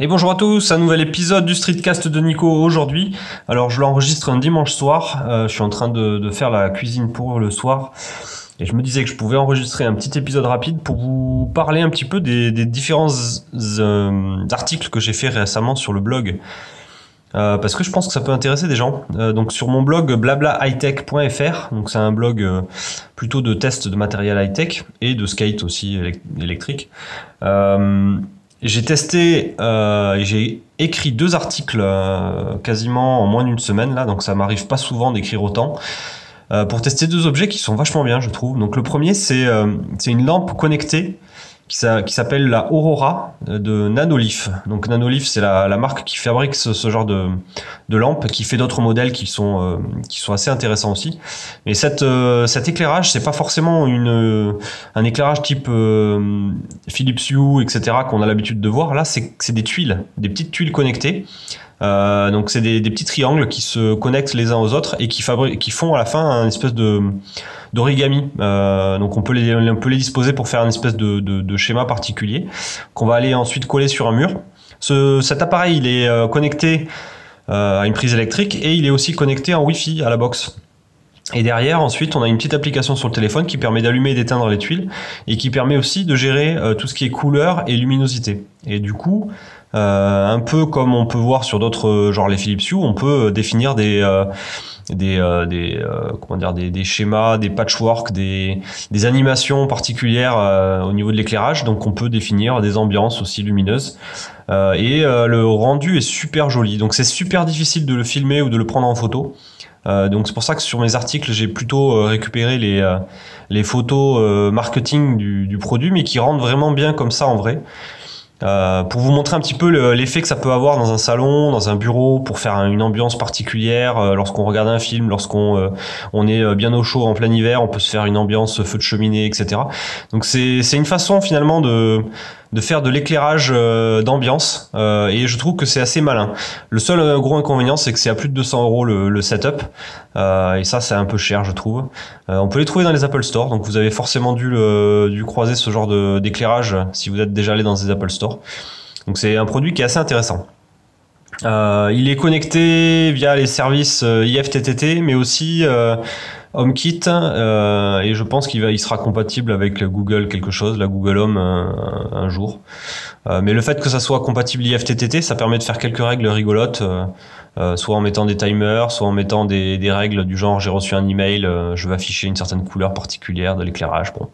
Et bonjour à tous, un nouvel épisode du Streetcast de Nico aujourd'hui. Alors je l'enregistre un dimanche soir, euh, je suis en train de, faire la cuisine pour le soir. Et je me disais que je pouvais enregistrer un petit épisode rapide pour vous parler un petit peu des, différents euh, articles que j'ai fait récemment sur le blog. Euh, parce que je pense que ça peut intéresser des gens. Donc sur mon blog blablahightech.fr, donc c'est un blog plutôt de tests de matériel high-tech et de skate aussi électrique. Euh, j'ai testé euh, j'ai écrit deux articles euh, quasiment en moins d'une semaine là, donc ça m'arrive pas souvent d'écrire autant. Euh, pour tester deux objets qui sont vachement bien, je trouve. Donc le premier, c'est c'est une lampe connectée qui s'appelle la Aurora de Nanolith. Donc Nanolith, c'est la, marque qui fabrique ce, genre de, de lampe, qui fait d'autres modèles qui sont euh, assez intéressants aussi. Mais euh, cet éclairage, c'est pas forcément un éclairage type euh, Philips Hue, etc. qu'on a l'habitude de voir. Là, c'est des tuiles, des petites tuiles connectées. Euh, donc c'est des, petits triangles qui se connectent les uns aux autres et qui, font à la fin un espèce de d'origami. Euh, donc on peut les on peut les disposer pour faire une espèce de, de, schéma particulier qu'on va aller ensuite coller sur un mur. Ce, cet appareil il est euh, connecté à une prise électrique et il est aussi connecté en Wi-Fi à la box. Et derrière, ensuite, on a une petite application sur le téléphone qui permet d'allumer et d'éteindre les tuiles et qui permet aussi de gérer tout ce qui est couleur et luminosité. Et du coup, un peu comme on peut voir sur d'autres, genre les Philips Hue, on peut définir des euh, des, euh, des euh, comment dire des, des, schémas, des patchwork, des, des animations particulières euh, au niveau de l'éclairage. Donc on peut définir des ambiances aussi lumineuses. et le rendu est super joli. Donc c'est super difficile de le filmer ou de le prendre en photo. donc c'est pour ça que sur mes articles j'ai plutôt récupéré les les photos marketing du, du, produit, mais qui rendent vraiment bien comme ça en vrai. Euh, pour vous montrer un petit peu l'effet que ça peut avoir dans un salon, dans un bureau, pour faire une ambiance particulière. Euh, lorsqu'on regarde un film, lorsqu'on euh, on est bien au chaud en plein hiver, on peut se faire une ambiance feu de cheminée, etc. Donc c'est une façon finalement de de faire de l'éclairage euh, d'ambiance euh, et je trouve que c'est assez malin. Le seul euh, gros inconvénient c'est que c'est à plus de 200 euros le, setup et ça c'est un peu cher je trouve. on peut les trouver dans les Apple Store donc vous avez forcément dû, le, dû croiser ce genre d'éclairage si vous êtes déjà allé dans des Apple Store. Donc c'est un produit qui est assez intéressant. Euh, il est connecté via les services IFTTT, mais aussi euh, HomeKit euh, et je pense qu'il va, il sera compatible avec Google quelque chose, la Google Home un, jour. Euh, mais le fait que ça soit compatible IFTTT, ça permet de faire quelques règles rigolotes, euh, euh, soit en mettant des timers, soit en mettant des, des règles du genre j'ai reçu un email, euh, je vais afficher une certaine couleur particulière de l'éclairage. Bon,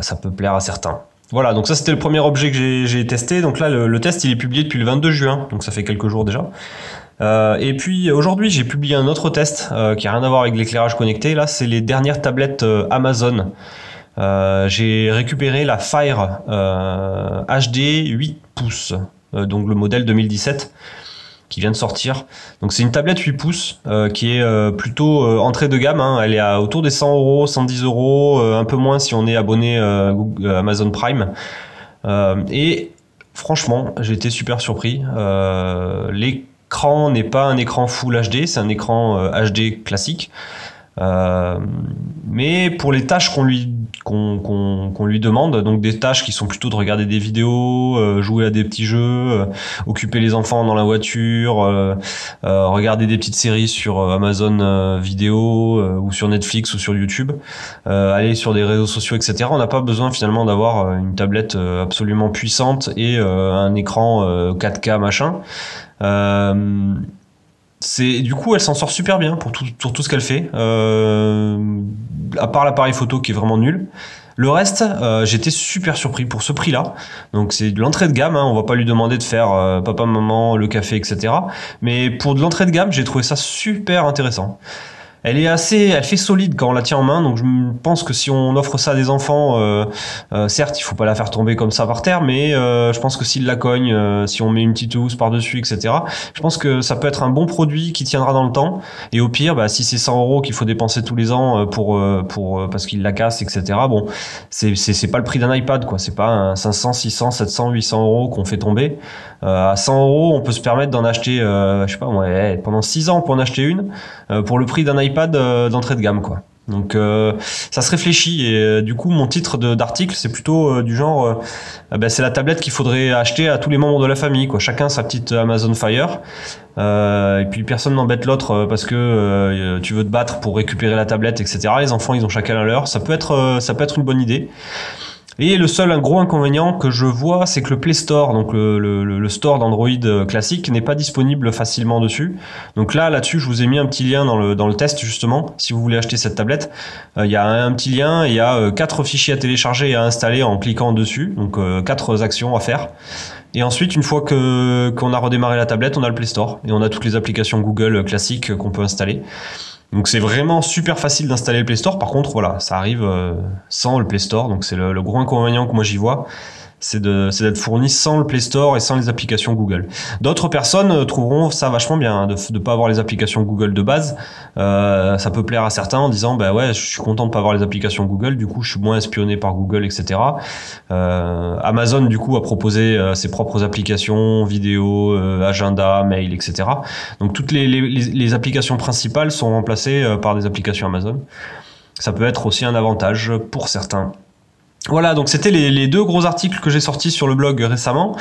ça peut plaire à certains. Voilà, donc ça c'était le premier objet que j'ai testé. Donc là, le, test il est publié depuis le 22 juin, donc ça fait quelques jours déjà. Euh, et puis aujourd'hui, j'ai publié un autre test euh, qui a rien à voir avec l'éclairage connecté. Là, c'est les dernières tablettes euh, Amazon. J'ai récupéré la Fire HD 8 pouces, donc le modèle 2017 qui vient de sortir. Donc c'est une tablette 8 pouces euh, qui est euh, plutôt euh, entrée de gamme. Hein. Elle est à autour des 100 euros, 110 euros, un peu moins si on est abonné Amazon Prime. et franchement, j'ai été super surpris. L'écran n'est pas un écran Full HD, c'est un écran HD classique. Euh, mais pour les tâches qu'on lui qu'on qu'on qu'on lui demande, donc des tâches qui sont plutôt de regarder des vidéos, euh, jouer à des petits jeux, euh, occuper les enfants dans la voiture, euh, euh, regarder des petites séries sur Amazon Vidéo ou sur Netflix ou sur YouTube, aller sur des réseaux sociaux, etc. On n'a pas besoin finalement d'avoir une tablette absolument puissante et un écran 4K machin. Euh, c'est du coup elle s'en sort super bien pour tout, pour tout ce qu'elle fait euh, à part l'appareil photo qui est vraiment nul. Le reste euh, j'étais super surpris pour ce prix là donc c'est de l'entrée de gamme hein, on va pas lui demander de faire euh, papa maman le café etc mais pour de l'entrée de gamme j'ai trouvé ça super intéressant elle est assez, elle fait solide quand on la tient en main. Donc je pense que si on offre ça à des enfants, euh, euh, certes, il faut pas la faire tomber comme ça par terre, mais euh, je pense que s'il la cogne, euh, si on met une petite housse par dessus, etc. Je pense que ça peut être un bon produit qui tiendra dans le temps. Et au pire, bah, si c'est 100 euros qu'il faut dépenser tous les ans euh, pour pour parce qu'il la casse, etc. Bon, c'est c'est pas le prix d'un iPad, quoi. C'est pas un 500, 600, 700, 800 euros qu'on fait tomber. à 100 euros, on peut se permettre d'en acheter, je sais pas, ouais, pendant 6 ans pour en acheter une pour le prix d'un iPad d'entrée de gamme quoi. Donc euh, ça se réfléchit et euh, du coup mon titre d'article c'est plutôt euh, du genre ah ben, c'est la tablette qu'il faudrait acheter à tous les membres de la famille quoi. Chacun sa petite Amazon Fire et puis personne n'embête l'autre parce que tu veux te battre pour récupérer la tablette etc. Les enfants ils ont chacun la leur. Ça peut être ça peut être une bonne idée. Et le seul gros inconvénient que je vois, c'est que le Play Store, donc le, le, le store d'Android euh, classique, n'est pas disponible facilement dessus. Donc là, là-dessus, je vous ai mis un petit lien dans le, dans le test justement, si vous voulez acheter cette tablette. Euh, il y a un, petit lien, il y a euh, quatre fichiers à télécharger et à installer en cliquant dessus, donc quatre actions à faire. Et ensuite, une fois que qu'on a redémarré la tablette, on a le Play Store et on a toutes les applications Google classiques qu'on peut installer. Donc c'est vraiment super facile d'installer le Play Store. Par contre, voilà, ça arrive euh, sans le Play Store. Donc c'est le, le, gros inconvénient que moi j'y vois c'est d'être fourni sans le Play Store et sans les applications Google. D'autres personnes euh, trouveront ça vachement bien hein, de ne pas avoir les applications Google de base. Euh, ça peut plaire à certains en disant bah ouais, je suis content de pas avoir les applications Google, du coup je suis moins espionné par Google, etc. Euh, Amazon du coup a proposé euh, ses propres applications, vidéo, euh, agenda, mail, etc. Donc toutes les, les, les applications principales sont remplacées par des applications Amazon. Ça peut être aussi un avantage pour certains. Voilà, donc c'était les, deux gros articles que j'ai sortis sur le blog récemment.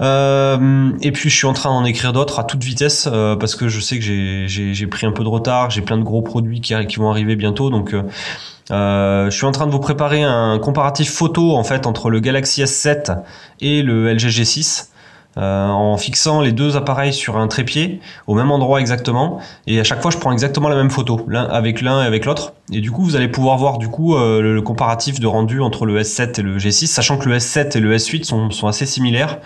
Euh, et puis je suis en train d'en écrire d'autres à toute vitesse euh, parce que je sais que j'ai pris un peu de retard, j'ai plein de gros produits qui, vont arriver bientôt, donc euh, je suis en train de vous préparer un comparatif photo en fait entre le Galaxy S7 et le LG G6. Euh, en fixant les deux appareils sur un trépied au même endroit exactement et à chaque fois je prends exactement la même photo l'un avec l'un et avec l'autre et du coup vous allez pouvoir voir du coup euh, le, comparatif de rendu entre le S7 et le G6 sachant que le S7 et le S8 sont, sont assez similaires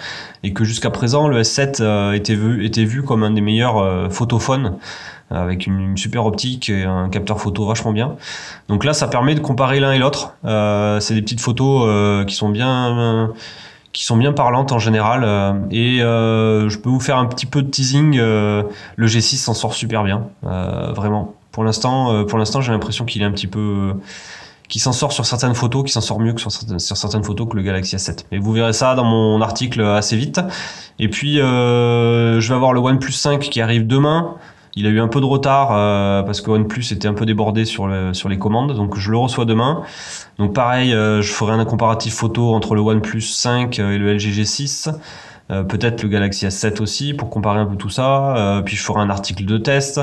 et que jusqu'à présent le S7 euh, était vu était vu comme un des meilleurs photophones avec une, super optique et un capteur photo vachement bien. Donc là, ça permet de comparer l'un et l'autre. Euh, c'est des petites photos qui sont bien qui sont bien parlantes en général. Euh, et euh, je peux vous faire un petit peu de teasing. Euh, le G6 s'en sort super bien, vraiment. Pour l'instant, pour l'instant, j'ai l'impression qu'il est un petit peu qui s'en sort sur certaines photos, qui s'en sort mieux que sur certaines, sur certaines, photos que le Galaxy S7. Et vous verrez ça dans mon article assez vite. Et puis, je vais avoir le OnePlus 5 qui arrive demain. Il a eu un peu de retard euh, parce que OnePlus était un peu débordé sur, sur les commandes, donc je le reçois demain. Donc pareil, euh, je ferai un comparatif photo entre le OnePlus 5 et le LG G6. Euh, peut-être le Galaxy S7 aussi pour comparer un peu tout ça. puis je ferai un article de test.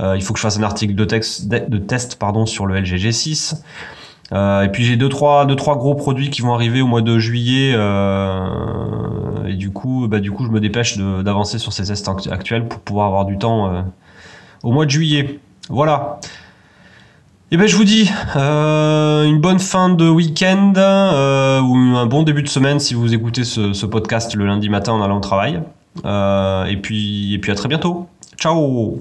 il faut que je fasse un article de, de test pardon, sur le LG G6. Euh, et puis j'ai deux trois deux trois gros produits qui vont arriver au mois de juillet euh, et du coup bah du coup je me dépêche d'avancer sur ces tests actuels pour pouvoir avoir du temps euh, au mois de juillet. Voilà. Et ben je vous dis euh, une bonne fin de week-end euh, ou un bon début de semaine si vous écoutez ce, ce podcast le lundi matin en allant au travail. et puis et puis à très bientôt. Ciao